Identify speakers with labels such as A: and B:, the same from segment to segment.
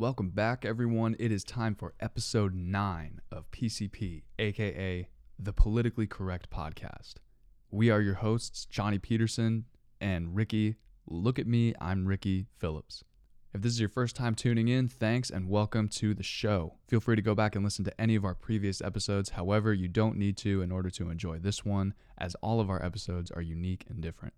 A: Welcome back, everyone. It is time for episode 9 of PCP, aka the Politically Correct Podcast. We are your hosts, Johnny Peterson and Ricky. Look at me, I'm Ricky Phillips. If this is your first time tuning in, thanks and welcome to the show. Feel free to go back and listen to any of our previous episodes. However, you don't need to in order to enjoy this one, as all of our episodes are unique and different.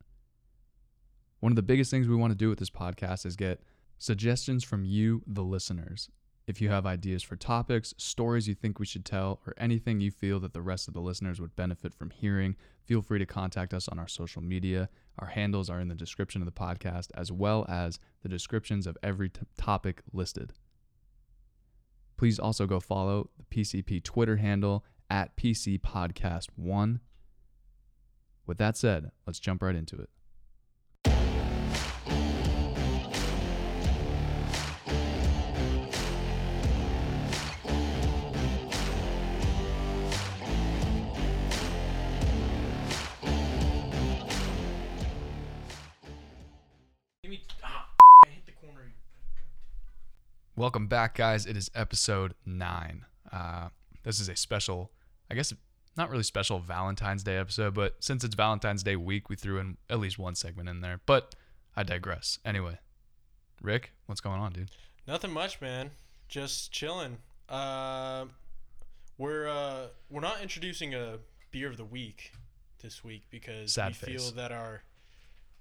A: One of the biggest things we want to do with this podcast is get suggestions from you, the listeners. If you have ideas for topics, stories you think we should tell, or anything you feel that the rest of the listeners would benefit from hearing, feel free to contact us on our social media. Our handles are in the description of the podcast, as well as the descriptions of every t- topic listed. Please also go follow the PCP Twitter handle at PC Podcast 1. With that said, let's jump right into it. Welcome back, guys. It is episode nine. Uh, this is a special, I guess, not really special Valentine's Day episode, but since it's Valentine's Day week, we threw in at least one segment in there. But I digress. Anyway, Rick, what's going on, dude?
B: Nothing much, man. Just chilling. Uh, we're uh, we're not introducing a beer of the week this week because
A: Sad
B: we
A: face.
B: feel that our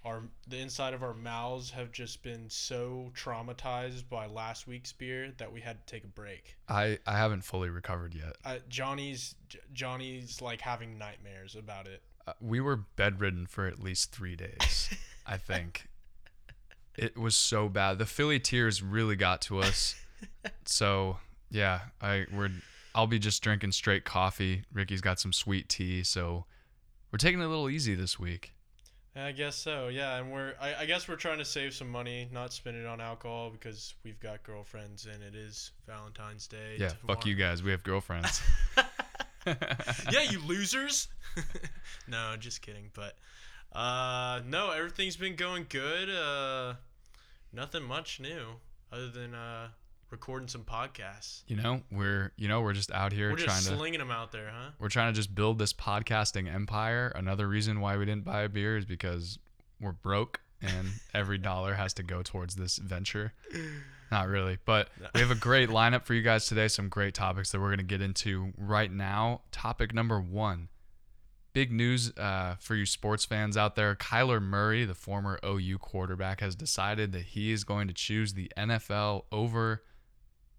B: our the inside of our mouths have just been so traumatized by last week's beer that we had to take a break.
A: I, I haven't fully recovered yet.
B: Uh, Johnny's Johnny's like having nightmares about it.
A: Uh, we were bedridden for at least three days, I think. It was so bad. The Philly tears really got to us. so yeah, I we're I'll be just drinking straight coffee. Ricky's got some sweet tea, so we're taking it a little easy this week.
B: I guess so, yeah. And we're I, I guess we're trying to save some money, not spend it on alcohol because we've got girlfriends and it is Valentine's Day.
A: Yeah, fuck you guys. We have girlfriends.
B: yeah, you losers. no, just kidding. But uh, no, everything's been going good. Uh, nothing much new other than uh, recording some podcasts.
A: You know, we're you know we're just out here
B: We're
A: trying
B: just
A: to
B: slinging them out there, huh?
A: we're trying to just build this podcasting empire. Another reason why we didn't buy a beer is because we're broke and every dollar has to go towards this venture. Not really, but we have a great lineup for you guys today. Some great topics that we're going to get into right now. Topic number one big news uh, for you sports fans out there. Kyler Murray, the former OU quarterback, has decided that he is going to choose the NFL over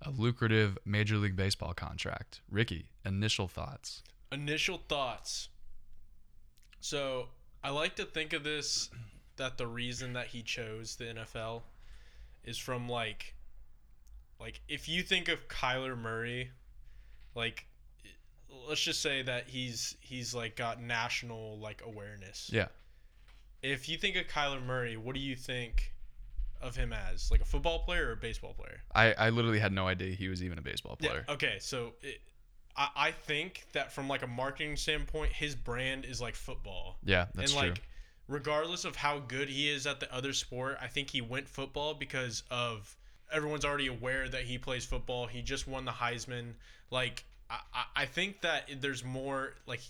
A: a lucrative Major League Baseball contract. Ricky, initial thoughts.
B: Initial thoughts. So I like to think of this that the reason that he chose the NFL is from like like if you think of Kyler Murray, like let's just say that he's he's like got national like awareness.
A: Yeah.
B: If you think of Kyler Murray, what do you think of him as? Like a football player or a baseball player?
A: I, I literally had no idea he was even a baseball player.
B: Yeah. Okay. So it, I I think that from like a marketing standpoint, his brand is like football.
A: Yeah, that's true.
B: and
A: true.
B: like, regardless of how good he is at the other sport, I think he went football because of everyone's already aware that he plays football. He just won the Heisman. Like I- I think that there's more like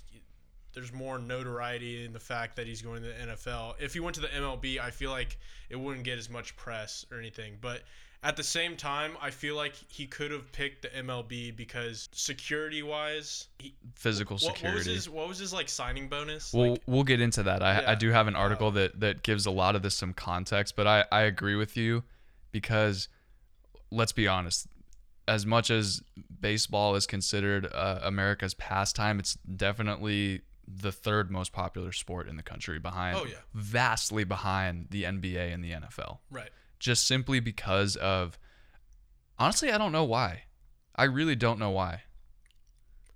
B: there's more notoriety in the fact that he's going to the NFL. If he went to the MLB, I feel like it wouldn't get as much press or anything. But at the same time, I feel like he could have picked the MLB because security wise, he,
A: Physical
B: what, what was
A: security.
B: his what was his like signing bonus?
A: We'll
B: like,
A: we'll get into that. I, I do have an article that that gives a lot of this some context, but I I agree with you because let's be honest, as much as baseball is considered uh, America's pastime, it's definitely the third most popular sport in the country behind
B: Oh, yeah.
A: vastly behind the NBA and the NFL.
B: right.
A: Just simply because of honestly, I don't know why. I really don't know why.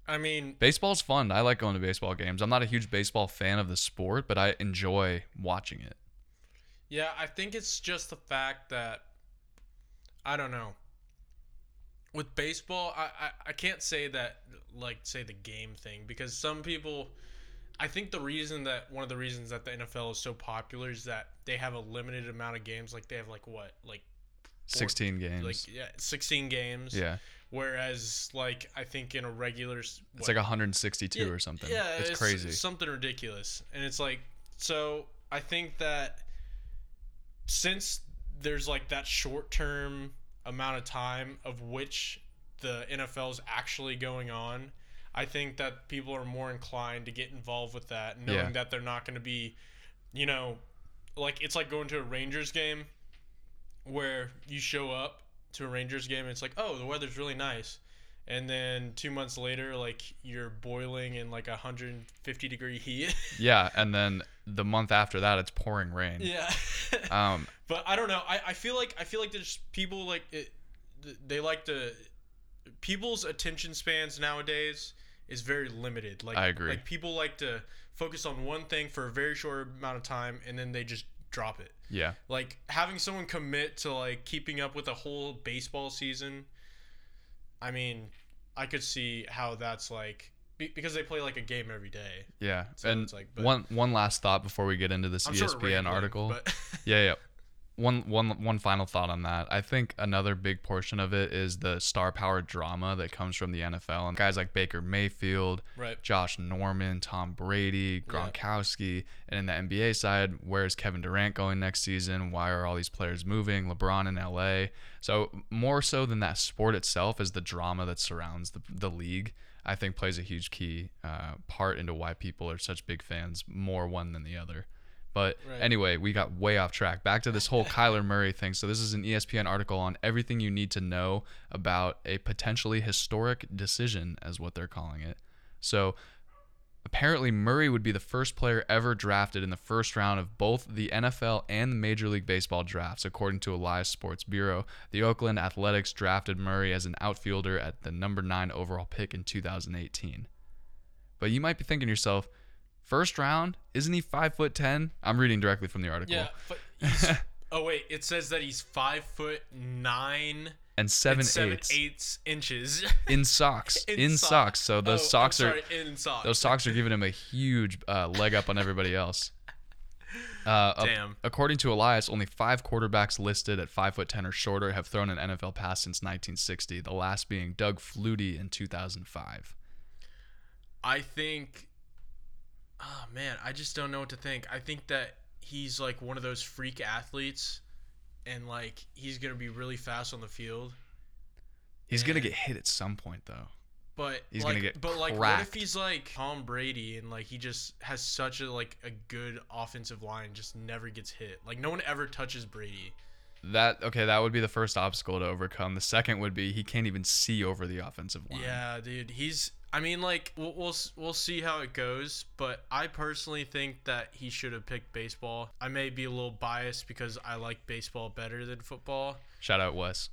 B: I mean,
A: Baseball's fun. I like going to baseball games. I'm not a huge baseball fan of the sport, but I enjoy watching it.
B: yeah, I think it's just the fact that I don't know. With baseball, I, I, I can't say that like say the game thing because some people I think the reason that one of the reasons that the NFL is so popular is that they have a limited amount of games. Like they have like what like
A: 16 games.
B: like yeah, 16 games.
A: yeah.
B: Whereas like I think in a regular s-
A: It's like 162
B: Yeah,
A: or something.
B: Yeah,
A: it's, crazy.
B: Something ridiculous. And it's like so I think that since there's like that short term amount of time of which the NFL is actually going on, I think that people are more inclined to get involved with that, knowing
A: Yeah.
B: that they're not going to be, you know, like it's like going to a Rangers game where you show up to a Rangers game and it's like, oh, the weather's really nice. And then two months later, like you're boiling in like 150 degree heat.
A: yeah, and then the month after that, it's pouring rain.
B: yeah.
A: Um,
B: but I don't know. I, I feel like I feel like there's people like it, they like to people's attention spans nowadays is very limited. Like
A: I agree.
B: Like people like to focus on one thing for a very short amount of time and then they just drop it.
A: yeah,
B: Like having someone commit to like keeping up with a whole baseball season. I mean, I could see how that's like because they play like a game every day.
A: yeah.
B: So
A: and
B: it's like,
A: one one last thought before we get into this
B: I'm
A: ESPN article. Yeah, yeah. One, one, one final thought on that. I think another big portion of it is the star power drama that comes from the NFL and guys like Baker Mayfield,
B: right.
A: Josh Norman, Tom Brady,
B: Yeah.
A: Gronkowski, and in the NBA side, where's Kevin Durant going next season? Why are all these players moving? LeBron in LA. So more so than that sport itself is the drama that surrounds the, the league. I think plays a huge key uh, part into why people are such big fans, more one than the other. But
B: Right.
A: anyway, we got way off track. Back to this whole Kyler Murray thing. So this is an ESPN article on everything you need to know about a potentially historic decision, as what they're calling it. So apparently Murray would be the first player ever drafted in the first round of both the NFL and the Major League Baseball drafts, according to Elias Sports Bureau. The Oakland Athletics drafted Murray as an outfielder at the number nine overall pick in 2018. But you might be thinking to yourself, first round, isn't he five foot ten? I'm reading directly from the article.
B: Yeah, but he's, oh wait, it says that he's five foot nine
A: And seven,
B: and seven
A: eighths
B: eighths inches.
A: in socks. in
B: sock-
A: socks. So those
B: Oh,
A: socks are
B: in socks.
A: those socks are giving him a huge uh, leg up on everybody else. Uh, a-
B: Damn.
A: according to Elias, only five quarterbacks listed at five foot ten or shorter have thrown an NFL pass since 1960. The last being Doug Flutie in 2005.
B: I think. Oh man, I just don't know what to think. I think that he's like one of those freak athletes, and like he's gonna be really fast on the field.
A: He's gonna get hit at some point though.
B: But
A: He's
B: like,
A: gonna get
B: but like, what if he's like Tom Brady and like he just has such a like a good offensive line, just never gets hit. Like no one ever touches Brady.
A: That okay, that would be the first obstacle to overcome. The second would be he can't even see over the offensive line.
B: Yeah, dude. He's. I mean, like we'll we'll we'll see how it goes, but I personally think that he should have picked baseball. I may be a little biased because I like baseball better than football.
A: Shout out Wes,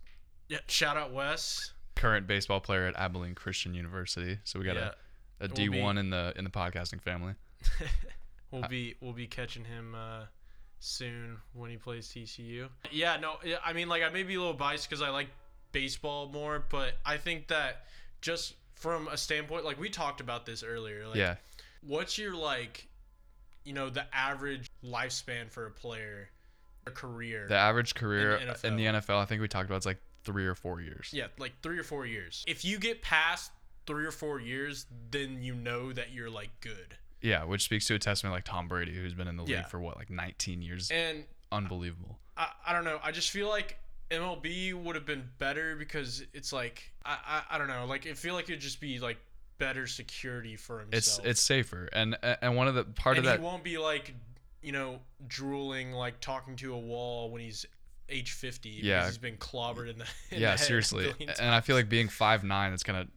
B: Yeah. Shout out Wes.
A: current baseball player at Abilene Christian University. So we got
B: Yeah.
A: a, a D one in the in the podcasting family.
B: We'll be we'll be catching him uh, soon when he plays TCU. Yeah, no, yeah, I mean like I may be a little biased because I like baseball more, but I think that just from a standpoint, like we talked about this earlier, like
A: yeah,
B: what's your like, you know, the average lifespan for a player, a career?
A: the average career
B: In the
A: in the NFL, I think we talked about it's like three or four years.
B: yeah, like three or four years. If you get past three or four years, then you know that you're like good.
A: Yeah, which speaks to a testament like Tom Brady, who's been in the league
B: Yeah.
A: for what like 19 years.
B: And
A: Unbelievable.
B: I, I don't know. I just feel like MLB would have been better because it's like I, I, I don't know. Like I feel like it'd just be like better security for himself.
A: It's it's safer, and and one of the part
B: and
A: of that.
B: he won't be like you know drooling like talking to a wall when he's age 50 because
A: Yeah.
B: he's been clobbered in the in
A: yeah,
B: the
A: seriously, and I feel like being five nine, it's gonna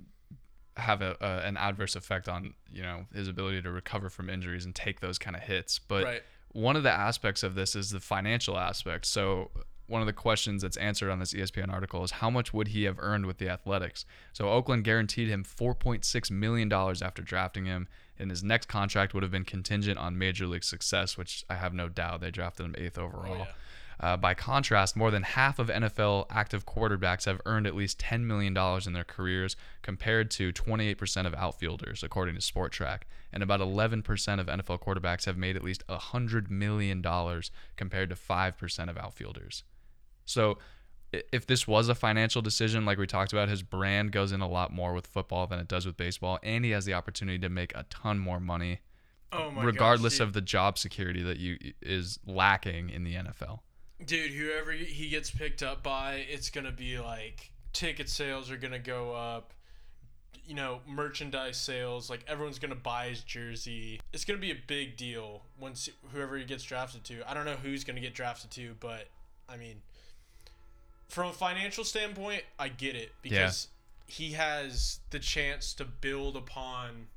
A: have a, a an adverse effect on you know his ability to recover from injuries and take those kind of hits. But
B: right
A: one of the aspects of this is the financial aspect. So one of the questions that's answered on this ESPN article is how much would he have earned with the Athletics? So Oakland guaranteed him 4.6 million dollars after drafting him, and his next contract would have been contingent on major league success, which I have no doubt they drafted him eighth overall.
B: Oh, yeah.
A: Uh, by contrast, more than half of NFL active quarterbacks have earned at least $10 million in their careers, compared to 28% of outfielders, according to Spotrac. And about 11% of NFL quarterbacks have made at least $100 million, compared to 5% of outfielders. So if this was a financial decision, like we talked about, his brand goes in a lot more with football than it does with baseball, and he has the opportunity to make a ton more money,
B: Oh my
A: regardless
B: gosh,
A: of the job security that you is lacking in the NFL.
B: dude, whoever he gets picked up by, it's gonna be like ticket sales are gonna go up. You know, merchandise sales, like everyone's gonna buy his jersey. It's gonna be a big deal once whoever he gets drafted to. I don't know who's gonna get drafted to, but I mean, from a financial standpoint, I get it because he has the chance to build upon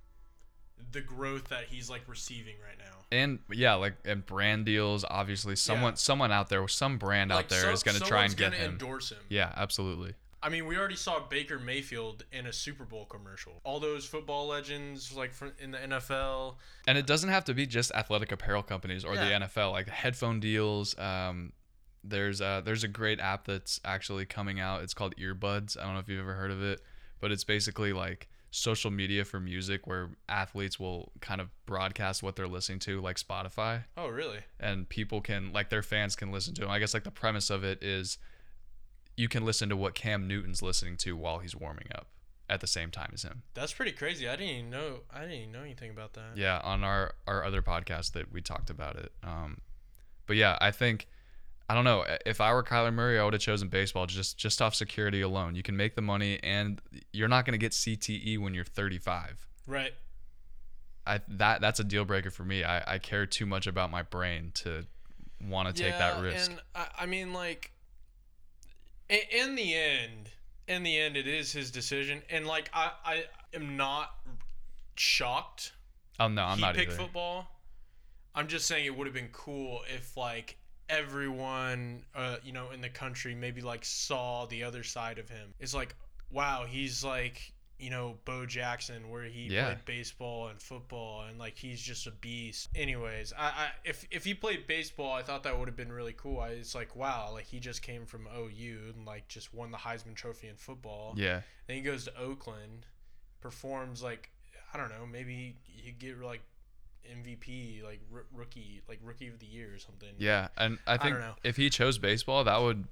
B: the growth that he's like receiving right now.
A: And yeah, like and brand deals. Obviously, someone someone out there, some brand out there is going to try and get him.
B: endorse him.
A: Yeah, absolutely.
B: I mean, we already saw Baker Mayfield in a Super Bowl commercial. All those football legends, like in the NFL.
A: And it doesn't have to be just athletic apparel companies or
B: Yeah.
A: the NFL, like headphone deals. Um, there's a, there's a great app that's actually coming out. It's called Earbuds. I don't know if you've ever heard of it, but it's basically like social media for music where athletes will kind of broadcast what they're listening to, like Spotify,
B: Oh, really?
A: and people can like their fans can listen to them. I guess like the premise of it is you can listen to what Cam Newton's listening to while he's warming up at the same time as him.
B: That's pretty crazy. I didn't even know. I didn't even know anything about that.
A: Yeah, on our our other podcast that we talked about it. Um, but yeah, I think I don't know if I were Kyler Murray, I would have chosen baseball just just off security alone. You can make the money, and you're not going to get CTE when you're 35.
B: Right.
A: I that that's a deal breaker for me. I, I care too much about my brain to want to take that risk.
B: And I, I mean, like, in, in the end, in the end, it is his decision, and like, I, I am not shocked
A: oh no, I'm
B: he
A: not
B: picked
A: either.
B: football. I'm just saying it would have been cool if like everyone, uh, you know, in the country maybe like saw the other side of him. It's like, wow, he's like, you know, Bo Jackson, where he
A: Yeah.
B: played baseball and football, and like he's just a beast. Anyways, I, I if if he played baseball, I thought that would have been really cool. I, it's like, wow, like he just came from OU and like just won the Heisman Trophy in football.
A: Yeah,
B: Then he goes to Oakland, performs like I don't know, maybe you get like MVP, like r- rookie, like rookie of the year or something.
A: yeah, and I think
B: don't
A: if he chose baseball, that would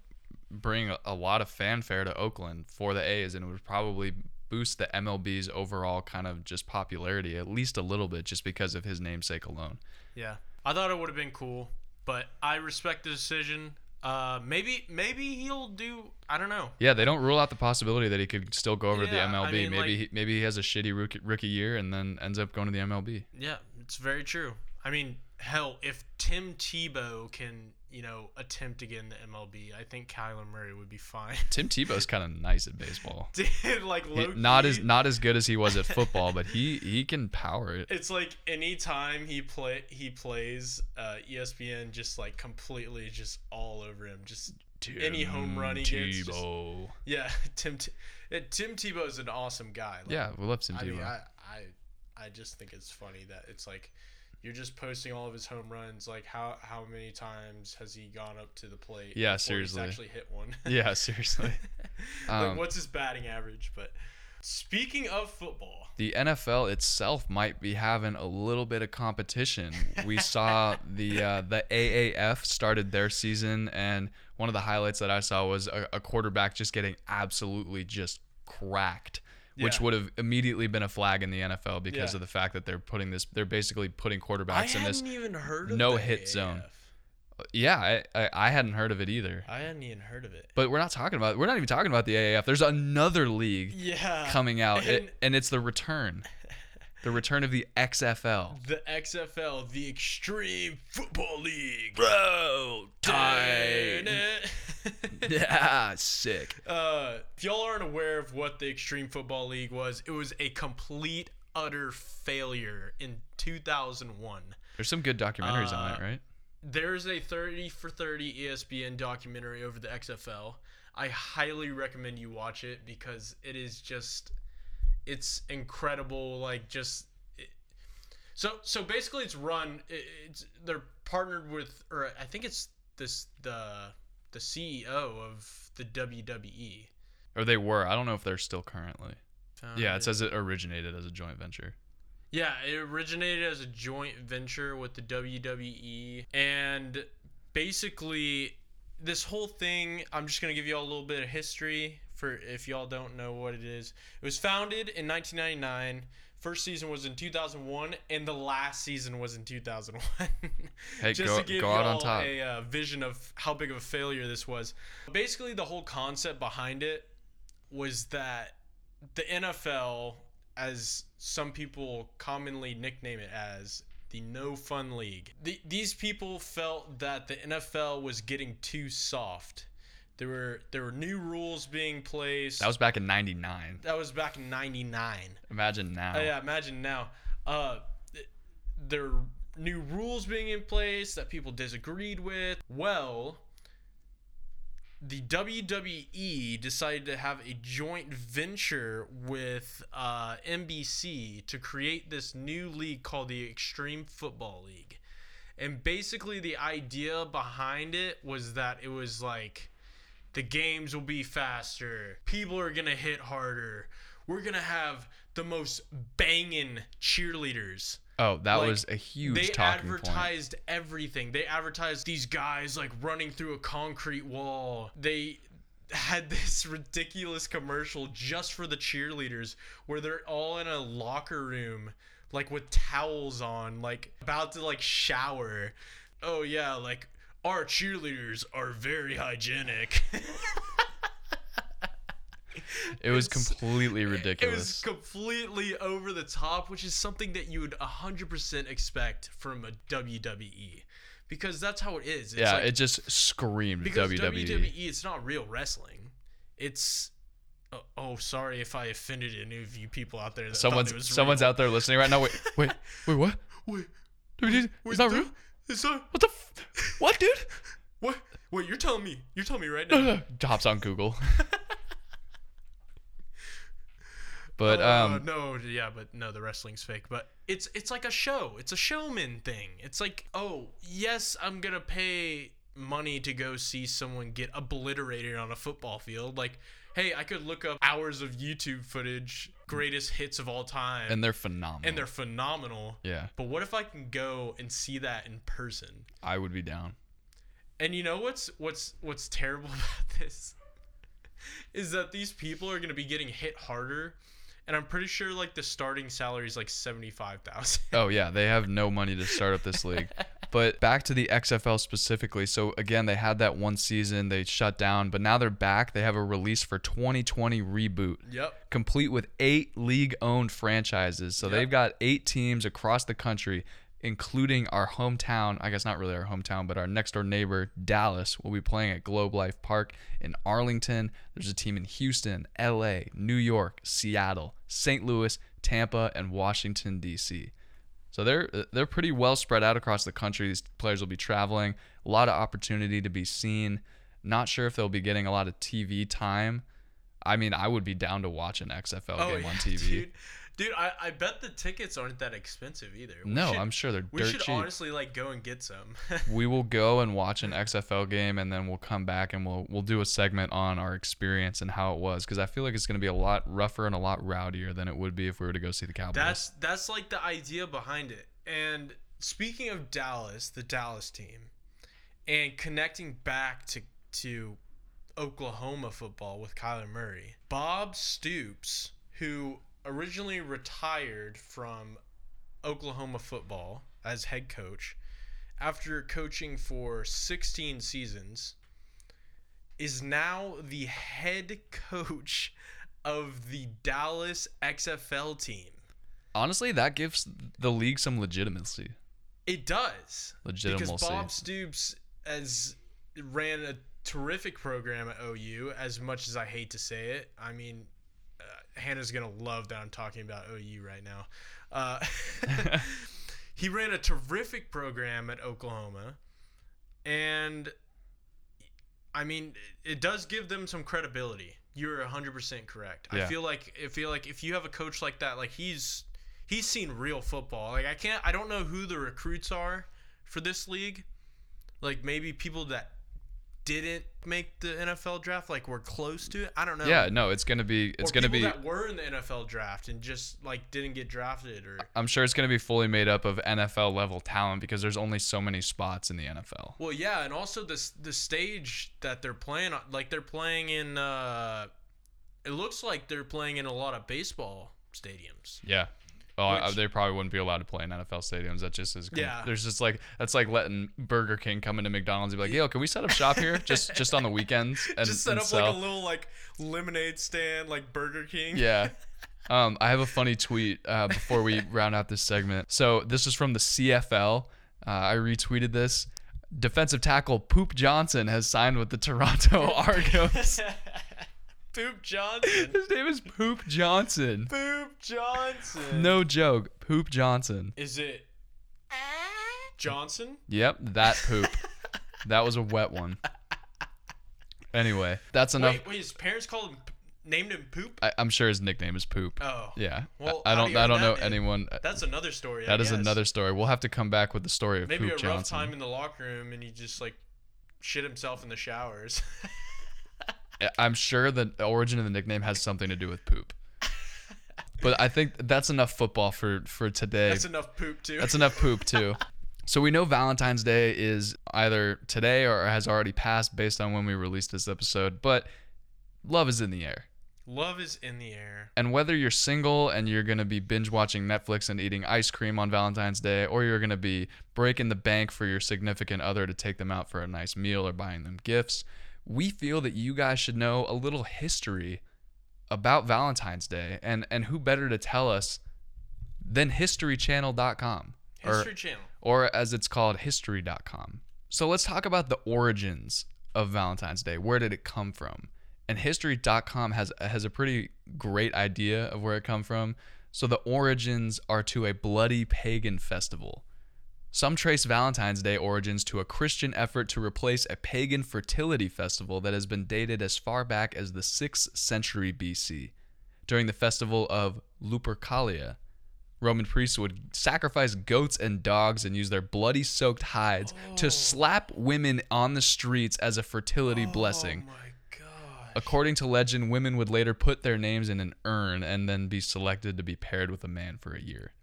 A: bring a, lot of fanfare to Oakland for the A's, and it would probably boost the MLB's overall kind of just popularity at least a little bit, just because of his namesake alone.
B: yeah. I thought it would have been cool, but I respect the decision. Uh, maybe maybe he'll do. I don't know.
A: Yeah, they don't rule out the possibility that he could still go over
B: Yeah,
A: to the
B: I
A: MLB.
B: mean,
A: maybe
B: like-
A: he, maybe he has a shitty rookie, rookie year and then ends up going to the MLB.
B: Yeah, it's very true. I mean, hell, if Tim Tebow can, you know, attempt to get in the MLB, I think Kyler Murray would be fine.
A: Tim Tebow's kind of nice at baseball.
B: Dude, like
A: He- not as not as good as he was at football, but he he can power it.
B: It's like anytime he play he plays, uh, ESPN just like completely just all over him. Just any home run he gets, just-
A: Tebow.
B: yeah, Tim Tim Tebow is an awesome guy. Like,
A: Yeah, we love Tim
B: I
A: Tebow.
B: mean, I, I I just think it's funny that it's like you're just posting all of his home runs. Like how how many times has he gone up to the plate?
A: Yeah, seriously.
B: actually hit one.
A: yeah, seriously.
B: like
A: Um,
B: what's his batting average? But speaking of football,
A: the NFL itself might be having a little bit of competition. We saw the uh, the AAF started their season, and one of the highlights that I saw was a, a quarterback just getting absolutely just cracked, which
B: Yeah.
A: would have immediately been a flag in the NFL because
B: Yeah.
A: of the fact that they're putting this, they're basically putting
B: I
A: quarterbacks in this.
B: even heard
A: no hit zone. Yeah, I, I, I hadn't heard of it either.
B: I hadn't even heard of it.
A: But we're not talking about. We're not even talking about the AAF. There's another league
B: Yeah,
A: coming out,
B: and-
A: it, and it's the return, the return of the XFL.
B: the XFL, the Extreme Football League.
A: Bro, tight. yeah, sick.
B: Uh, if y'all aren't aware of what the Extreme Football League was, it was a complete, utter failure in 2001.
A: There's some good documentaries on it,
B: Uh,
A: right?
B: There's a 30 for 30 ESPN documentary over the XFL. I highly recommend you watch it because it is just it's incredible like just it, so so basically it's run it, it's they're partnered with or I think it's this the the CEO of the WWE.
A: Or they were. I don't know if they're still currently. Yeah,
B: Uh,
A: it says it originated as a joint venture.
B: Yeah, it originated as a joint venture with the WWE, and basically, this whole thing, I'm just gonna give you all a little bit of history for if y'all don't know what it is. It was founded in 1999. First season was in 2001, and the last season was in 2001.
A: Hey,
B: Just
A: go-
B: to give
A: go out on top.
B: a uh, vision of how big of a failure this was. Basically, the whole concept behind it was that the NFL, as some people commonly nickname it as, the no fun league. The, these people felt that the NFL was getting too soft. There were there were new rules being placed.
A: That was back in '99.
B: that was back in '99.
A: Imagine now.
B: Oh, yeah, imagine now. Uh, there are new rules being in place that people disagreed with. Well, the WWE decided to have a joint venture with uh, NBC to create this new league called the Extreme Football League. And basically, the idea behind it was that it was like the games will be faster, people are gonna hit harder, we're gonna have the most banging cheerleaders.
A: Oh, that
B: Like,
A: was a huge
B: they
A: talking point.
B: advertised everything. They advertised these guys like running through a concrete wall. They had this ridiculous commercial just for the cheerleaders where they're all in a locker room like with towels on like about to like shower. Oh yeah, like our cheerleaders are very hygienic.
A: It was
B: It's-
A: completely ridiculous.
B: It was completely over the top, which is something that you would 100% expect from a WWE. Because that's how it is. It's
A: yeah,
B: like-
A: it just screamed
B: because
A: WWE.
B: WWE, it's not real wrestling. It's. Oh, oh, sorry if I offended any of you people out there. That
A: Someone's
B: it was
A: someone's
B: real.
A: out there listening right now. Wait, wait, wait, what?
B: Wait, wait,
A: that
B: no,
A: real?
B: It's not.
A: What the? F- what, dude?
B: What? Wait, you're telling me? You're telling me right now?
A: no, no. Hops on Google. but
B: Uh,
A: um,
B: no, yeah, but no, the wrestling's fake. But it's it's like a show. It's a showman thing. It's like, oh, yes, I'm gonna pay money to go see someone get obliterated on a football field. Like, hey, I could look up hours of YouTube footage, greatest hits of all time,
A: and they're phenomenal.
B: and they're phenomenal.
A: yeah,
B: But what if I can go and see that in person?
A: I would be down.
B: And you know what's what's what's terrible about this is that these people are gonna be getting hit harder, and I'm pretty sure like the starting salary is like seventy five thousand.
A: Oh yeah, they have no money to start up this league. But back to the XFL specifically. So again, they had that one season they shut down, but now they're back. They have a release for 2020 reboot,
B: Yep.
A: complete with eight league-owned franchises. So
B: Yep.
A: they've got eight teams across the country, including our hometown. I guess not really our hometown, but our next door neighbor, Dallas, will be playing at Globe Life Park in Arlington. There's a team in Houston, LA, New York, Seattle, St. Louis, Tampa, and Washington D.C. So they're they're pretty well spread out across the country. These players will be traveling, a lot of opportunity to be seen. Not sure if they'll be getting a lot of TV time. I mean, I would be down to watch an XFL oh, game on TV.
B: Oh, dude. Dude, I, I bet the tickets aren't that expensive either. We
A: no,
B: should-
A: I'm sure they're
B: We should
A: cheap.
B: honestly like go and get some.
A: we will go and watch an XFL game, and then we'll come back and we'll we'll do a segment on our experience and how it was, because I feel like it's going to be a lot rougher and a lot rowdier than it would be if we were to go see the Cowboys.
B: That's that's like the idea behind it. And speaking of Dallas, the Dallas team, and connecting back to to Oklahoma football with Kyler Murray, Bob Stoops, who originally retired from Oklahoma football as head coach after coaching for 16 seasons, is now the head coach of the Dallas XFL team.
A: Honestly, that gives the league some legitimacy.
B: It does.
A: Legitimacy.
B: Because Bob Stoops has ran a terrific program at OU, as much as I hate to say it. I mean, Hannah's going to love that I'm talking about OU right now. Uh, he ran a terrific program at Oklahoma. And, I mean, it does give them some credibility. You're 100% correct. I feel like I feel like if you have a coach like that, like he's he's seen real football. Like I can't I don't know who the recruits are for this league. Like maybe people that didn't make the NFL draft, like we're close to it. I don't know.
A: Yeah, no, it's gonna be it's
B: or
A: gonna be.
B: that were in the NFL draft and just like didn't get drafted or
A: I'm sure it's gonna be fully made up of NFL level talent because there's only so many spots in the NFL.
B: Well, yeah, and also this the stage that they're playing on, like they're playing in. uh It looks like they're playing in a lot of baseball stadiums.
A: Yeah. Well, I- they probably wouldn't be allowed to play in NFL stadiums. That just is.
B: Yeah.
A: There's just like that's like letting Burger King come into McDonald's and be like, "Yo, can we set up shop here just just on the weekends and,
B: just set
A: and
B: up
A: sell?"
B: like a little like lemonade stand, like Burger King.
A: Yeah. Um, I have a funny tweet uh, before we round out this segment. So this is from the CFL. Uh, I retweeted this. Defensive tackle Poop Johnson has signed with the Toronto Argos.
B: Poop Johnson.
A: His name is Poop Johnson.
B: Poop Johnson.
A: No joke. Poop Johnson.
B: Is it Johnson?
A: Yep, that poop. that was a wet one. Anyway, that's enough.
B: Wait, wait. His parents called him, named him Poop.
A: I, I'm sure his nickname is Poop.
B: Oh,
A: Yeah.
B: Well,
A: I, I
B: do
A: don't.
B: you
A: I don't know
B: name?
A: anyone.
B: Uh, that's another story. I
A: That is
B: guess.
A: another story. We'll have to come back with the story of
B: Maybe
A: Poop
B: a rough
A: Johnson.
B: time in the locker room, and he just like shit himself in the showers.
A: I'm sure the origin of the nickname has something to do with poop. But I think that's enough football for for today.
B: That's enough poop too.
A: That's enough poop too. So we know Valentine's Day is either today or has already passed based on when we released this episode, but love is in the air.
B: Love is in the air.
A: And whether you're single and you're going to be binge watching Netflix and eating ice cream on Valentine's Day, or you're going to be breaking the bank for your significant other to take them out for a nice meal or buying them gifts, we feel that you guys should know a little history about Valentine's Day. And, and who better to tell us than historychannel.com? Or-
B: History Channel.
A: or as it's called, history.com. So let's talk about the origins of Valentine's Day. Where did it come from? And history.com has has a pretty great idea of where it come from. So the origins are to a bloody pagan festival. Some trace Valentine's Day origins to a Christian effort to replace a pagan fertility festival that has been dated as far back as the 6th century BC. During the festival of Lupercalia, Roman priests would sacrifice goats and dogs and use their bloody soaked hides to oh. slap women on the streets as a fertility oh blessing.
B: Oh my.
A: According to legend, women would later put their names in an urn and then be selected to be paired with a man for a year.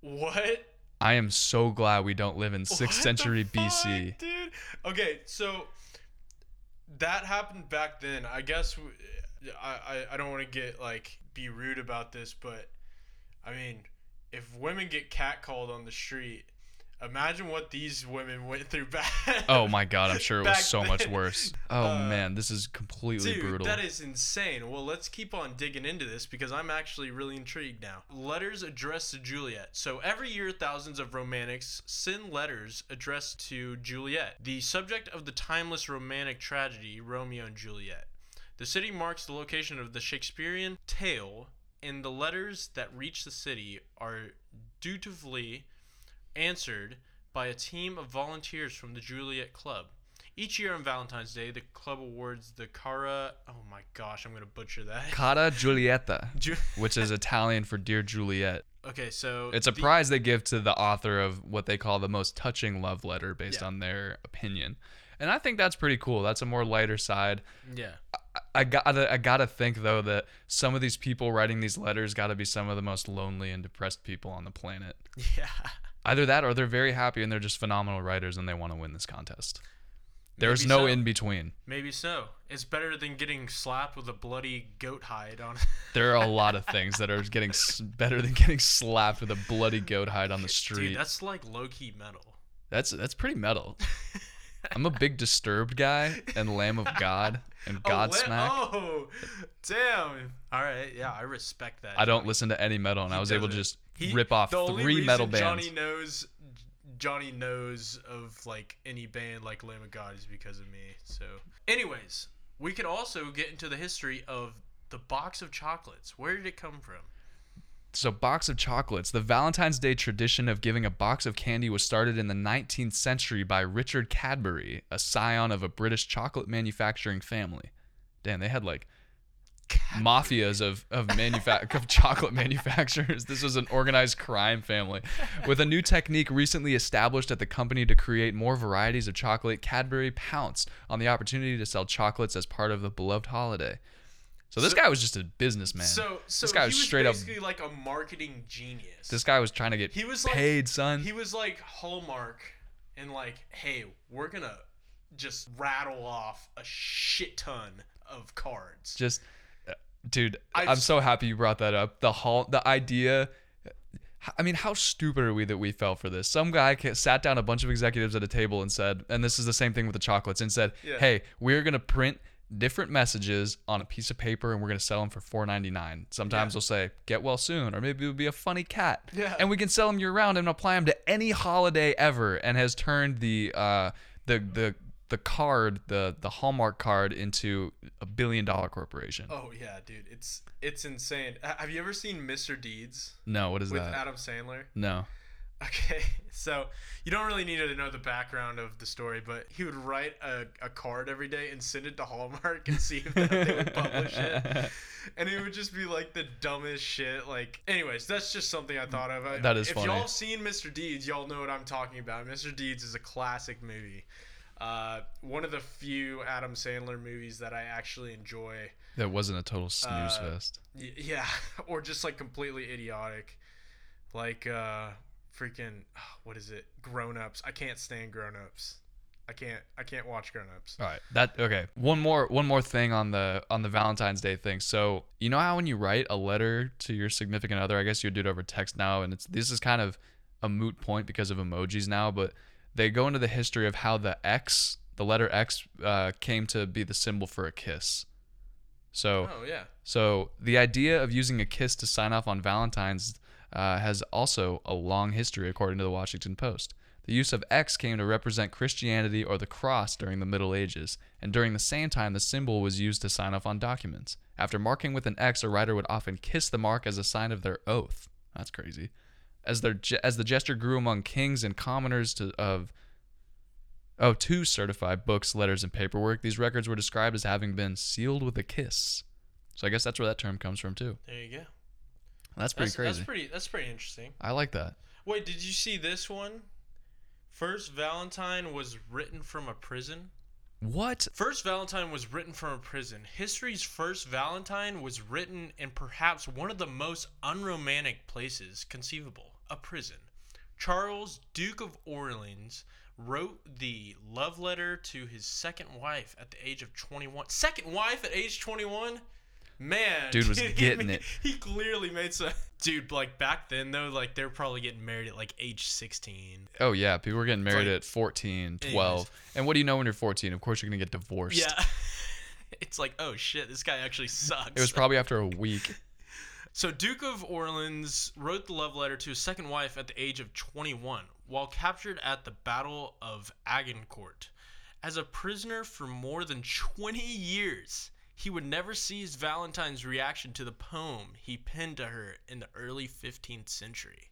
B: What?
A: I am so glad we don't live in 6th
B: What
A: century BC.
B: dude. Okay, so that happened back then. I guess I I don't want to get like be rude about this, but I mean, if women get catcalled on the street, imagine what these women went through back.
A: Oh my god, I'm sure it was so much worse. Oh
B: Uh,
A: man, this is completely
B: Dude,
A: brutal.
B: that is insane. Well, let's keep on digging into this because I'm actually really intrigued now. Letters addressed to Juliet. So every year, thousands of romantics send letters addressed to Juliet, the subject of the timeless romantic tragedy Romeo and Juliet. The city marks the location of the Shakespearean tale, and the letters that reach the city are dutifully answered by a team of volunteers from the Juliet Club. Each year on Valentine's Day, the club awards the Cara. Oh my gosh, I'm gonna butcher that.
A: Cara Giulietta,
B: Ju-
A: which is Italian for Dear Juliet.
B: okay, so
A: It's a
B: the-
A: prize they give to the author of what they call the most touching love letter based
B: Yeah.
A: on their opinion. And I think that's pretty cool. That's a more lighter side.
B: Yeah,
A: I- I gotta I gotta think though that some of these people writing these letters gotta be some of the most lonely and depressed people on the planet.
B: yeah.
A: Either that or they're very happy and they're just phenomenal writers and they want to win this contest. There's
B: Maybe
A: no
B: so.
A: in between.
B: Maybe so. It's better than getting slapped with a bloody goat hide on.
A: There are a lot of things that are getting s- better than getting slapped with a bloody goat hide on the street.
B: Dude, that's like low key metal.
A: That's that's pretty metal. I'm a big Disturbed guy and Lamb of God and
B: Oh,
A: Godsmack.
B: Oh, damn. All right, yeah, I respect that.
A: I don't listen to any metal, and
B: He
A: I was able to just
B: He-
A: rip off three metal bands.
B: Johnny knows Johnny knows of like any band like Lamb of God is because of me. So, anyways, we could also get into the history of the box of chocolates. Where did it come from?
A: So, box of chocolates. The Valentine's Day tradition of giving a box of candy was started in the 19th century by Richard Cadbury, a scion of a British chocolate manufacturing family. Damn, they had like mafias of of manufa- of chocolate manufacturers. This was an organized crime family with a new technique recently established at the company to create more varieties of chocolate. Cadbury pounced on the opportunity to sell chocolates as part of the beloved holiday. So this
B: So-
A: guy was just a businessman.
B: So, so
A: this guy was
B: was
A: straight up.
B: like a marketing genius.
A: This guy was trying to get
B: He was like-
A: paid, son.
B: He was like Hallmark and like, hey, we're gonna just rattle off a shit ton of cards.
A: just dude
B: I've
A: i'm so happy you brought that up the hall the idea i mean how stupid are we that we fell for this some guy sat down a bunch of executives at a table and said and this is the same thing with the chocolates and said
B: Yeah.
A: hey we're going to print different messages on a piece of paper and we're going to sell them for 4.99 sometimes
B: Yeah.
A: they'll say get well soon or maybe it'll be a funny cat
B: Yeah.
A: and we can sell them year round and apply them to any holiday ever and has turned the uh the the the card the the hallmark card into a billion dollar corporation
B: Oh yeah, dude, it's it's insane. H- Have you ever seen Mr. Deeds
A: no what is
B: with
A: that
B: Adam Sandler?
A: no
B: Okay, so you don't really need to know the background of the story, but he would write a, a card every day and send it to Hallmark and see if they would publish it. And it would just be like the dumbest shit. Like, anyways, that's just something I thought of.
A: That is
B: if
A: funny.
B: y'all seen Mr. Deeds, y'all know what I'm talking about. Mr. Deeds is a classic movie. Uh, one of the few Adam Sandler movies that I actually enjoy.
A: that wasn't a total snooze
B: Uh,
A: fest
B: Y- yeah, or just like completely idiotic, like uh, freaking what is it? Grown ups. I can't stand grown ups. I can't. I can't watch grown ups.
A: All right. That okay. One more one more thing on the on the Valentine's Day thing. So, you know how when you write a letter to your significant other, I guess you do it over text now and it's this is kind of a moot point because of emojis now, but they go into the history of how the X, the letter X uh, came to be the symbol for a kiss. So,
B: Oh yeah.
A: so the idea of using a kiss to sign off on Valentine's uh, has also a long history, according to the Washington Post. The use of X came to represent Christianity or the cross during the Middle Ages, and during the same time, the symbol was used to sign off on documents. After marking with an X, a writer would often kiss the mark as a sign of their oath. That's crazy. As their as the gesture grew among kings and commoners to, of oh to certify books, letters, and paperwork, these records were described as having been sealed with a kiss. So I guess that's where that term comes from too.
B: There you go.
A: That's pretty
B: That's,
A: crazy.
B: that's pretty. That's pretty interesting.
A: I like that.
B: Wait, did you see this one? First Valentine was written from a prison.
A: What?
B: First Valentine was written from a prison. History's first Valentine was written in perhaps one of the most unromantic places conceivable a prison. Charles, Duke of Orleans, wrote the love letter to his second wife at the age of 21. Second wife at age 21? Man,
A: Dude was getting it.
B: He clearly made some. Dude, like back then though, like they're probably getting married at like age 16.
A: Oh yeah, people were getting married
B: like-
A: at 14,
B: Anyways.
A: 12. And what do you know when you're 14? Of course you're going to get divorced.
B: Yeah. it's like, oh shit, this guy actually sucks.
A: It was probably after a week.
B: So, Duke of Orleans wrote the love letter to his second wife at the age of 21 while captured at the Battle of Agincourt. As a prisoner for more than 20 years, he would never see his Valentine's reaction to the poem he penned to her in the early 15th century.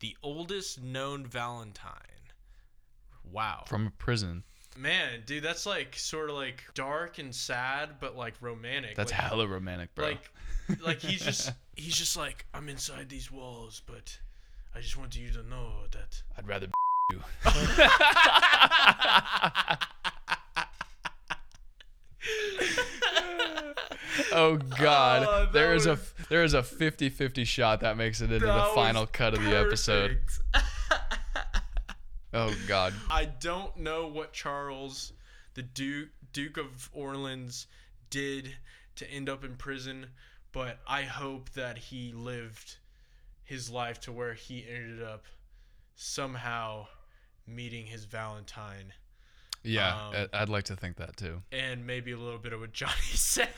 B: The oldest known Valentine. Wow.
A: From a prison.
B: Man, dude, that's like sort of like dark and sad, but like romantic.
A: That's
B: like,
A: hella romantic, bro.
B: like like he's just he's just like i'm inside these walls but i just want you to know that
A: I'd rather you. oh god.
B: Oh,
A: there is a there is a 50-50 shot that makes it into the final
B: was
A: cut of the episode. Oh god.
B: i don't know what charles the duke duke of orleans did to end up in prison but i hope that he lived his life to where he ended up somehow meeting his valentine
A: Yeah,
B: Um,
A: I'd like to think that too.
B: and maybe a little bit of what johnny said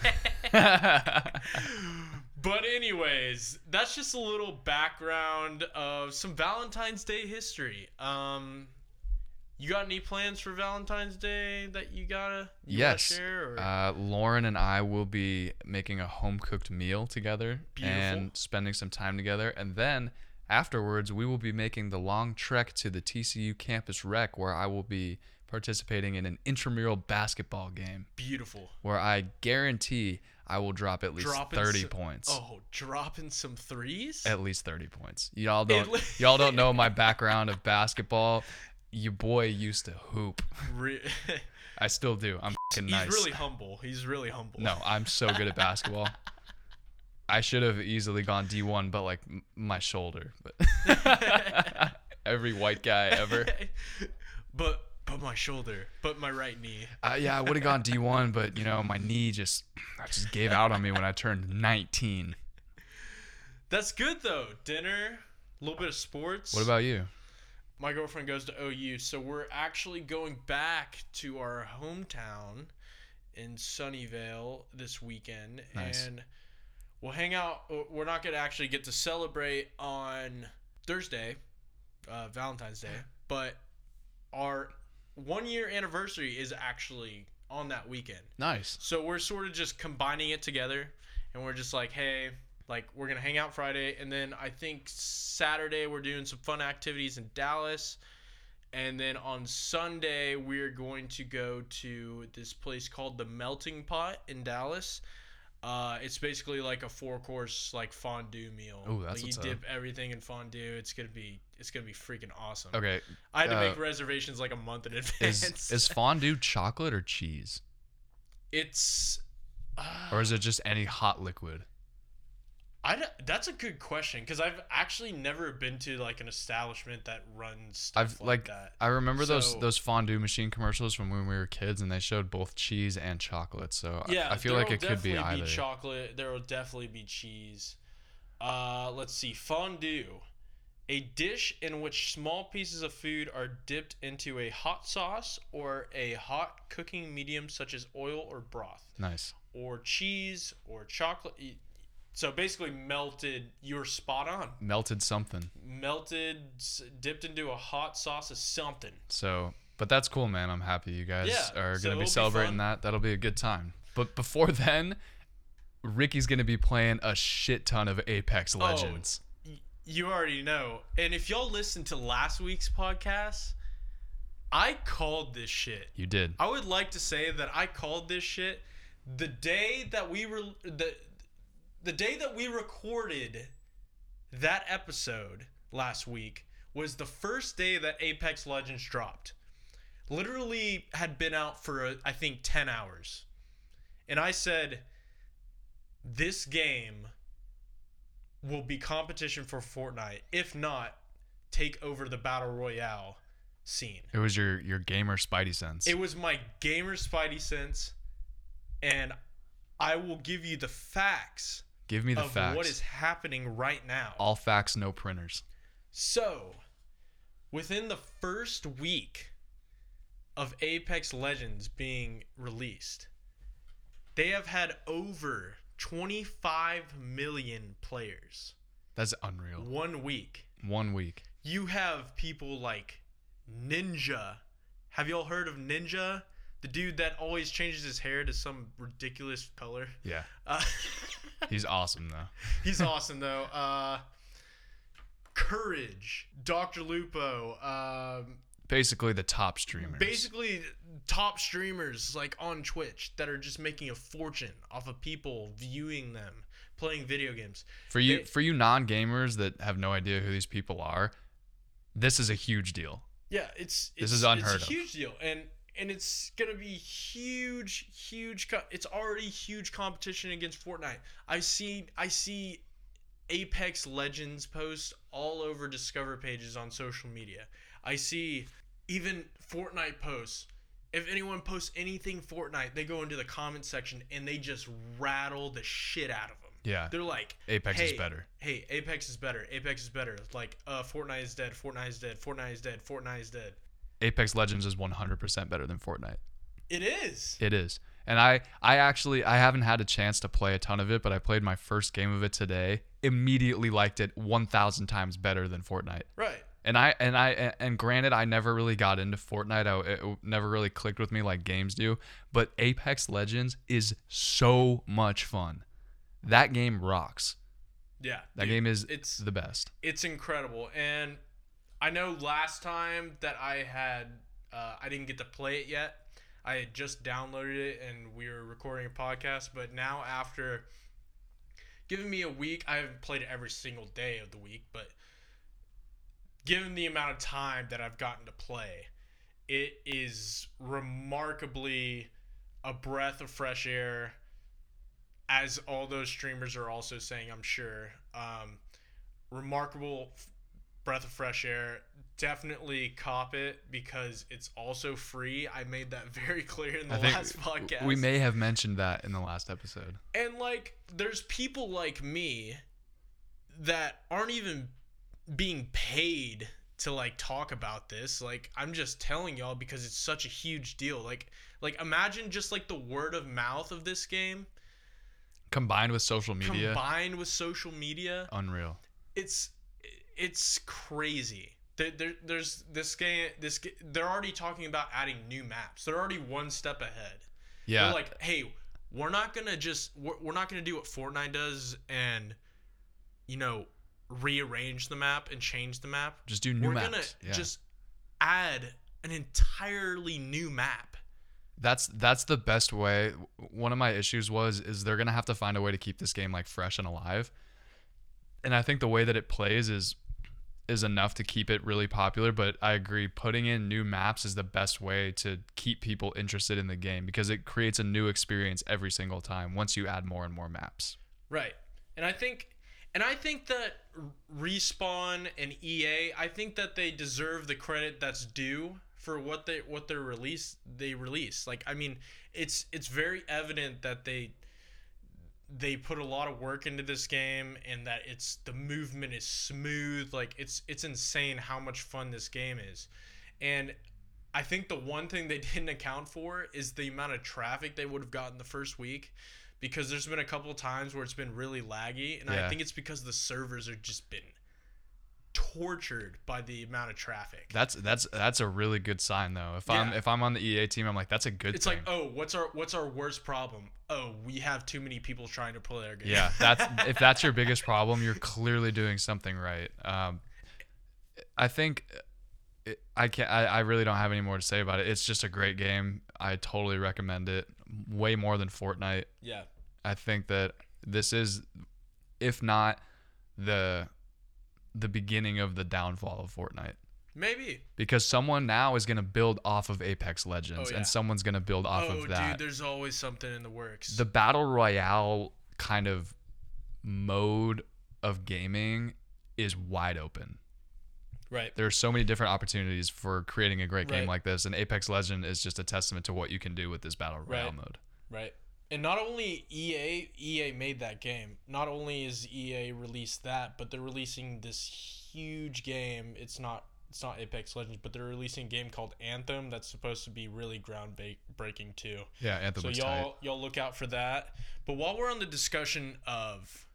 B: But anyways, that's just a little background of some Valentine's Day history. Um, you got any plans for Valentine's Day that you gotta you
A: Yes.
B: share? Or?
A: Uh, Lauren and I will be making a home cooked meal together
B: Beautiful.
A: and spending some time together. And then afterwards, we will be making the long trek to the TCU campus rec where I will be participating in an intramural basketball game
B: Beautiful.
A: where I guarantee I will drop at least
B: Dropping
A: 30
B: some-
A: points.
B: Oh, dropping some threes.
A: At least 30 points. Y'all don't y'all don't know my background of basketball. Your boy used to hoop.
B: Re-
A: I still do. I'm fucking
B: He's
A: nice.
B: really humble. He's really humble.
A: no, I'm so good at basketball. I should have easily gone D1, but like my shoulder. But every white guy ever.
B: but but my shoulder, but my right knee.
A: Uh, yeah, I would have gone D1, but you know my knee just I just gave out on me when I turned 19.
B: That's good though. Dinner, a little bit of sports.
A: What about you?
B: My girlfriend goes to OU, so we're actually going back to our hometown in Sunnyvale this weekend,
A: Nice.
B: and we'll hang out. We're not gonna actually get to celebrate on Thursday, uh, Valentine's Day, but our one year anniversary is actually on that weekend.
A: Nice.
B: So we're sort of just combining it together, and we're just like, hey, like we're gonna hang out Friday, and then I think Saturday we're doing some fun activities in Dallas, and then on Sunday we're going to go to this place called the Melting Pot in Dallas. Uh, it's basically like a four course like fondue meal.
A: Ooh, that's
B: like you
A: what's up.
B: dip everything in fondue. It's gonna be it's gonna be freaking awesome.
A: Okay.
B: I had to
A: uh,
B: make reservations like a month in advance.
A: Is is fondue chocolate or cheese?
B: it's uh,
A: Or is it just any hot liquid?
B: I that's a good question because I've actually never been to like an establishment that runs stuff
A: I've
B: like,
A: like
B: that.
A: I remember those
B: So-
A: those fondue machine commercials from when we were kids, and they showed both cheese and chocolate. So I-
B: Yeah,
A: I, feel like it could be
B: definitely
A: either.
B: chocolate. There will definitely be cheese. Uh, let's see, fondue, a dish in which small pieces of food are dipped into a hot sauce or a hot cooking medium such as oil or broth,
A: nice.
B: or cheese or chocolate. So basically, melted. You're spot on.
A: Melted something.
B: Melted, dipped into a hot sauce of something.
A: So, but that's cool, man. I'm happy you guys
B: Yeah,
A: are
B: so
A: gonna be
B: be
A: celebrating
B: fun.
A: that. That'll be a good time. But before then, Ricky's gonna be playing a shit ton of Apex
B: Oh,
A: Legends.
B: Y- You already know. And if y'all listened to last week's podcast, I called this shit.
A: You did.
B: I would like to say that I called this shit the day that we were the the day that we recorded that episode last week was the first day that Apex Legends dropped. Literally had been out for uh, I think 10 hours. And I said this game will be competition for Fortnite. If not, take over the battle royale scene.
A: It was your your gamer Spidey sense.
B: It was my gamer Spidey sense, and I will give you the facts
A: Give me the
B: of
A: facts.
B: what is happening right now.
A: All facts, no printers.
B: So, within the first week of Apex Legends being released, they have had over 25 million players.
A: That's unreal.
B: One week.
A: One week.
B: You have people like Ninja. Have y'all heard of Ninja? The dude that always changes his hair to some ridiculous color.
A: Yeah.
B: Uh,
A: He's awesome though.
B: he's awesome though. Uh, Courage, Dr. Lupo, um,
A: Basically the top streamers.
B: basically top streamers like on Twitch that are just making a fortune off of people viewing them playing video games.
A: For you
B: They-
A: for you non-gamers that have no idea who these people are, this is a huge deal.
B: Yeah, it's,
A: This
B: it's
A: is unheard
B: it's
A: of.
B: huge deal, and and it's gonna be huge, huge. Co- it's already huge competition against Fortnite. I see, I see, Apex Legends posts all over Discover pages on social media. I see even Fortnite posts. If anyone posts anything Fortnite, they go into the comment section and they just rattle the shit out of them.
A: Yeah.
B: They're like,
A: Apex is better."
B: Hey, Apex is better. Apex is better. Like, uh, Fortnite is dead. Fortnite is dead. Fortnite is dead. Fortnite is dead.
A: Apex Legends is 100% better than Fortnite.
B: It is.
A: It is. And I I actually I haven't had a chance to play a ton of it, but I played my first game of it today. Immediately liked it 1000 times better than Fortnite.
B: Right.
A: And I and I and granted I never really got into Fortnite. I, it never really clicked with me like games do, but Apex Legends is so much fun. That game rocks.
B: Yeah.
A: That
B: dude,
A: game is
B: it's
A: the best.
B: it's incredible. And I know last time that I had uh, I didn't get to play it yet. I had just downloaded it and we were recording a podcast. But now, after giving me a week, I haven't played it every single day of the week, but given the amount of time that I've gotten to play, it is remarkably a breath of fresh air. As all those streamers are also saying, I'm sure. Um, remarkable breath of fresh air. Definitely cop it because it's also free. I made that very clear in the
A: I
B: last podcast.
A: we may have mentioned that in the last episode.
B: And like, there's people like me that aren't even being paid to like talk about this. Like, I'm just telling y'all because it's such a huge deal. Like, like imagine just like the word of mouth of this game
A: Combined with social media,
B: combined with social media.
A: unreal.
B: It's it's crazy. There, there, there's this game. This they're already talking about adding new maps. They're already one step ahead.
A: Yeah,
B: They're like, hey, we're not gonna just we're, we're not gonna do what Fortnite does and you know rearrange the map and change the map.
A: just do new
B: we're
A: maps.
B: gonna
A: yeah.
B: just add an entirely new map.
A: that's that's the best way. One of my issues was is they're gonna have to find a way to keep this game like fresh and alive. And I think the way that it plays is is enough to keep it really popular. But I agree, putting in new maps is the best way to keep people interested in the game because it creates a new experience every single time once you add more and more maps.
B: Right. And I think and I think that Respawn and EA, I think that they deserve the credit that's due for what they what their release they release. Like I mean, it's it's very evident that they they put a lot of work into this game and that it's the movement is smooth. Like it's it's insane how much fun this game is. And I think the one thing they didn't account for is the amount of traffic they would have gotten the first week because there's been a couple of times where it's been really laggy and I think it's because the servers are just been tortured by the amount of traffic.
A: That's that's that's a really good sign though. If I'm if I'm on the EA team, I'm like that's a good
B: it's
A: thing.
B: like, oh, what's our what's our worst problem? Oh, we have too many people trying to play our game.
A: Yeah, that's if that's your biggest problem, you're clearly doing something right. Um, I think it, I can't. I, I really don't have any more to say about it. It's just a great game. I totally recommend it. Way more than Fortnite.
B: yeah.
A: I think that this is, if not the, the beginning of the downfall of Fortnite.
B: Maybe.
A: Because someone now is gonna build off of Apex Legends,
B: Oh, yeah.
A: and someone's gonna build off
B: oh,
A: of that
B: dude, there's always something in the works.
A: the battle royale kind of mode of gaming is wide open.
B: right.
A: There are so many different opportunities for creating a great game
B: Right.
A: like this, and Apex Legend is just a testament to what you can do with this battle royale
B: Right.
A: mode.
B: Right. And not only EA EA made that game. Not only is EA released that, but they're releasing this huge game. It's not it's not Apex Legends, but they're releasing a game called Anthem that's supposed to be really groundbreaking too.
A: Yeah, Anthem
B: So y'all
A: tight.
B: y'all look out for that. But while we're on the discussion of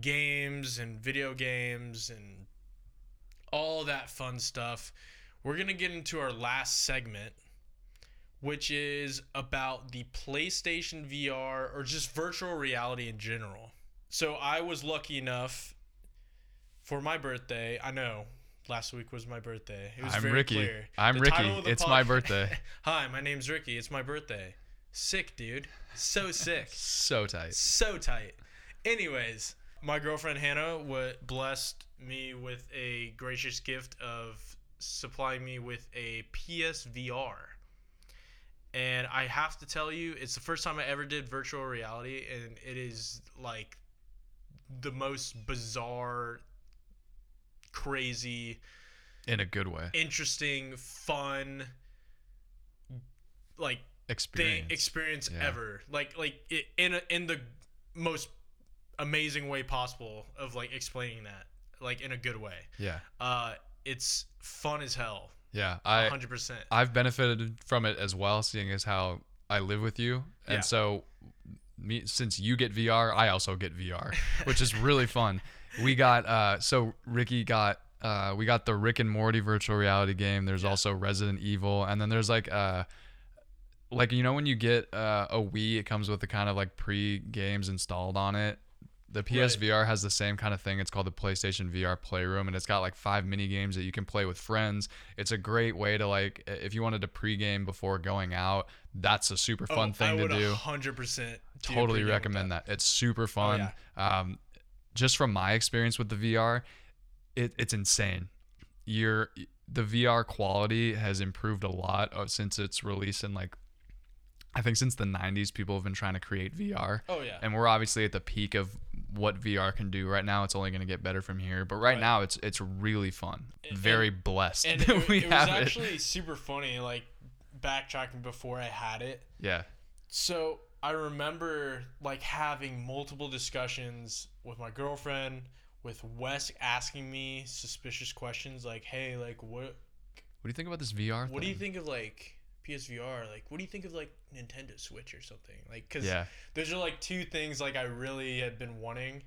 B: games and video games and all that fun stuff, we're going to get into our last segment which is about the PlayStation VR or just virtual reality in general. So I was lucky enough for my birthday. I know last week was my birthday. It was
A: I'm
B: very
A: Ricky.
B: clear.
A: I'm
B: The
A: Ricky.
B: title of the
A: It's my birthday.
B: Hi, my name's Ricky. It's my birthday. Sick, dude. So sick.
A: So tight.
B: so tight. Anyways, my girlfriend Hannah wa blessed me with a gracious gift of supplying me with a PSVR. And I have to tell you, it's the first time I ever did virtual reality, and it is like the most bizarre, crazy,
A: In a good way.
B: interesting, fun, like
A: Experience.
B: thing experience
A: Yeah.
B: ever. Like like it, in a, in the most amazing way possible of like explaining that, like in a good way.
A: yeah.
B: Uh, it's fun as hell.
A: Yeah. I
B: hundred percent.
A: I've benefited from it as well, seeing as how I live with you, and
B: Yeah.
A: so me since you get VR, I also get VR, which is really fun. We got uh, so Ricky got uh, we got the Rick and Morty virtual reality game. There's
B: Yeah.
A: also Resident Evil, and then there's like uh, like you know when you get uh, a Wii, it comes with the kind of like pre games installed on it. The PSVR has the same kind of thing. It's called the PlayStation VR Playroom, and it's got like five mini games that you can play with friends. It's a great way to like if you wanted to pregame before going out. That's a super fun
B: oh,
A: thing to do.
B: Hundred percent.
A: Totally recommend that. It's super fun. Yeah. Um, just from my experience with the VR, it, it's insane. You're the VR quality has improved a lot uh, since its release in like I think since the 90s people have been trying to create VR.
B: Oh yeah.
A: And we're obviously at the peak of what VR can do right now. It's only going to get better from here, but right,
B: Right.
A: now it's it's really fun.
B: And-
A: Very blessed
B: and
A: that
B: it,
A: we
B: it was
A: have
B: actually super funny. Like backtracking before I had it.
A: Yeah.
B: So I remember like having multiple discussions with my girlfriend, with Wes asking me suspicious questions like, "Hey, like what
A: What do you think about this VR
B: what do you think of like PSVR? Like what do you think of like Nintendo Switch or something?" Like cuz
A: Yeah.
B: those are like two things like I really had been wanting,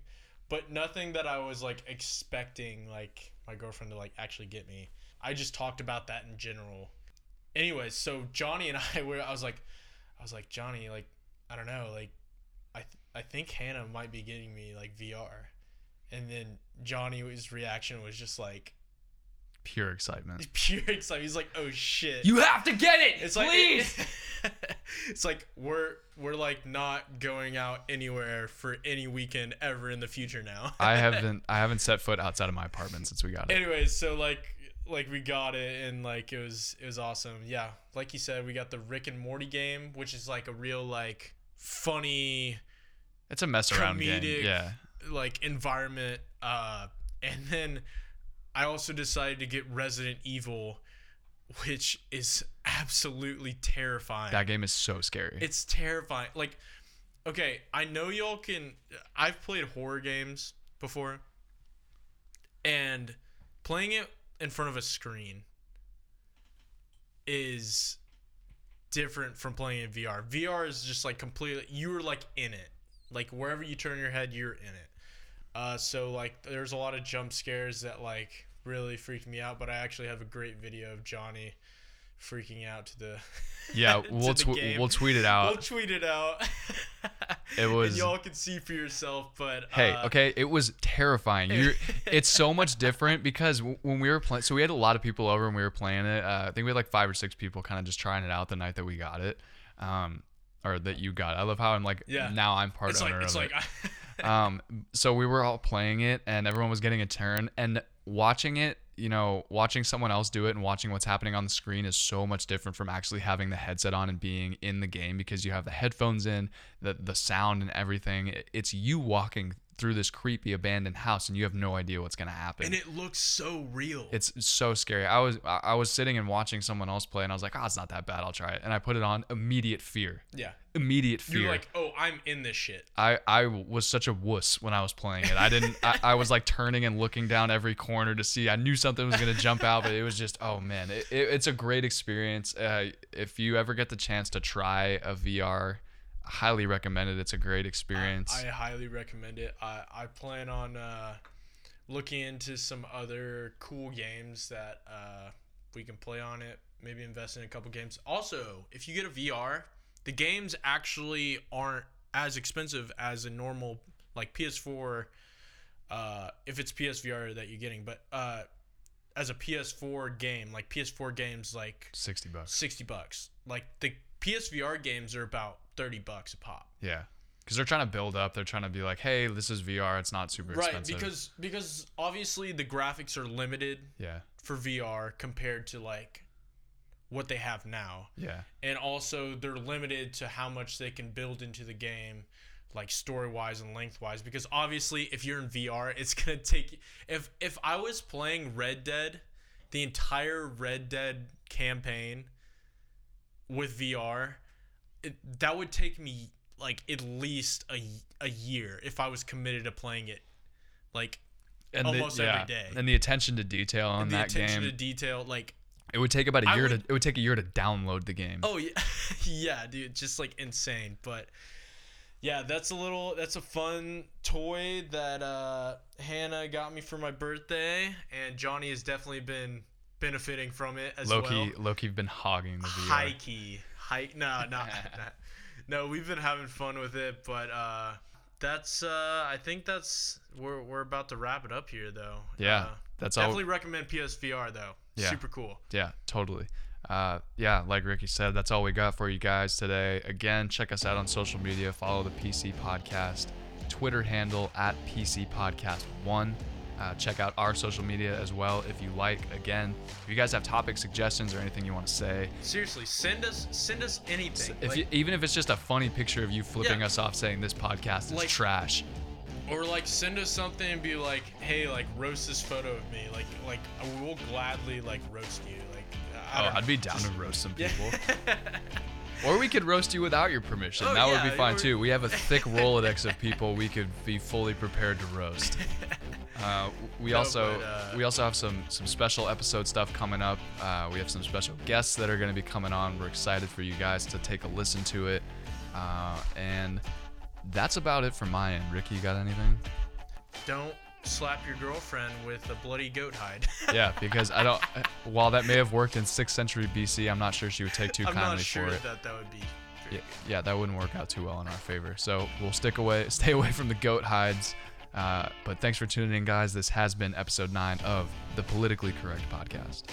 B: but nothing that I was like expecting like my girlfriend to like actually get me. I just talked about that in general. Anyways, so Johnny and I were I was like I was like Johnny like I don't know like I th- I think Hannah might be getting me like VR. And then Johnny's reaction was just like
A: Pure excitement.
B: pure excitement. He's like, "Oh shit."
A: You have to get it.
B: It's like it's like we're we're like not going out anywhere for any weekend ever in the future now.
A: I haven't I haven't set foot outside of my apartment since we got it.
B: Anyways, so like like we got it and like it was it was awesome. Yeah, like you said, we got the Rick and Morty game, which is like a real like funny
A: It's a mess around game.
B: Comedic.
A: Yeah.
B: like environment. Uh, and then I also decided to get Resident Evil, which is absolutely terrifying.
A: That game is so scary.
B: It's terrifying. Like, okay, I know y'all can. I've played horror games before, and playing it in front of a screen is different from playing in VR. VR is just like completely. You're like in it. Like wherever you turn your head, you're in it. Uh, so like, there's a lot of jump scares that like really freaked me out. But I actually have a great video of Johnny freaking out to the
A: yeah,
B: to
A: we'll
B: the
A: tw- we'll tweet it out.
B: We'll tweet it out.
A: It was-
B: And y'all can see for yourself, but
A: Hey,
B: uh,
A: okay, it was terrifying. You're, it's so much different because when we were playing, so we had a lot of people over and we were playing it. Uh, I think we had like five or six people kind of just trying it out the night that we got it, um, or that you got. I love how I'm like,
B: Yeah.
A: now I'm part
B: It's like
A: owner
B: it's
A: of
B: like
A: it. Um, so we were all playing it and everyone was getting a turn and watching it. You know, watching someone else do it and watching what's happening on the screen is so much different from actually having the headset on and being in the game because you have the headphones in, the the sound and everything. It's you walking through this creepy abandoned house and you have no idea what's gonna happen.
B: and it looks so real.
A: it's so scary. I was I was sitting and watching someone else play and I was like, oh, it's not that bad. I'll try it. And I put it on. Immediate fear.
B: yeah.
A: Immediate fear.
B: You're like, oh, I'm in this shit.
A: I, I was such a wuss when I was playing it. I didn't. I, I was like turning and looking down every corner to see. I knew something was gonna jump out, but it was just oh man, it, it, it's a great experience. Uh, if you ever get the chance to try a VR, highly recommend it. It's a great experience.
B: I highly recommend it. I, I plan on uh, looking into some other cool games that uh, we can play on it. Maybe invest in a couple games. Also, if you get a VR, the games actually aren't as expensive as a normal like PS4. Uh, if it's PSVR that you're getting, but uh, as a PS4 game, like PS4 games, like
A: Sixty bucks.
B: 60 bucks. Like the PSVR games are about 30 bucks a pop.
A: Yeah, because they're trying to build up. They're trying to be like, hey, this is VR. It's not super
B: Right,
A: expensive.
B: because because obviously the graphics are limited
A: yeah,
B: for VR compared to like what they have now.
A: yeah,
B: And also they're limited to how much they can build into the game like story-wise and lengthwise because obviously if you're in VR, it's going to take if if I was playing Red Dead, the entire Red Dead campaign with VR, it, that would take me like at least a, a year if I was committed to playing it like
A: and
B: Almost
A: the, yeah.
B: day.
A: And the attention to detail on
B: the
A: that
B: attention
A: game.
B: to detail like
A: it would take about a
B: I
A: year
B: would-
A: to. It would take a year to download the game.
B: Oh yeah, yeah, dude, just like insane. But yeah, that's a little, that's a fun toy that uh, Hannah got me for my birthday, and Johnny has definitely been benefiting from it as
A: Loki,
B: well.
A: Loki's been hogging the VR.
B: High key, high, no, not, no. We've been having fun with it, but uh, that's uh I think that's we're we're about to wrap it up here though.
A: Yeah,
B: Uh,
A: that's all.
B: definitely recommend PSVR though.
A: Yeah.
B: Super cool.
A: Yeah, totally. Uh, yeah, like Ricky said, that's all we got for you guys today. Again, check us out on social media. Follow the PC Podcast Twitter handle at PC Podcast One. Uh, check out our social media as well if you like. Again, if you guys have topic suggestions or anything you want to say,
B: Seriously, send us send us anything.
A: if
B: Like-
A: you, even if it's just a funny picture of you flipping
B: Yeah.
A: us off saying this podcast is
B: Like-
A: trash,
B: or like send us something and be like, hey, like roast this photo of me. Like like we'll gladly like roast you. Like I
A: oh,
B: know.
A: I'd be down to roast some
B: Yeah.
A: people. Or we could roast you without your permission.
B: Oh,
A: that would be fine too. We have a thick Rolodex of people we could be fully prepared to roast. Uh, we
B: No,
A: also
B: but, uh,
A: we also have some some special episode stuff coming up. Uh, we have some special guests that are going to be coming on. We're excited for you guys to take a listen to it. Uh, and that's about it from my end. Ricky, you got anything?
B: Don't slap your girlfriend with a bloody goat hide.
A: Yeah, because I don't. While that may have worked in 6th century BC, I'm not sure she would take too
B: I'm
A: kindly
B: not sure
A: for it.
B: that that would be.
A: yeah, yeah, that wouldn't work out too well in our favor. So we'll stick away, stay away from the goat hides. Uh, but thanks for tuning in, guys. This has been episode nine of the Politically Correct Podcast.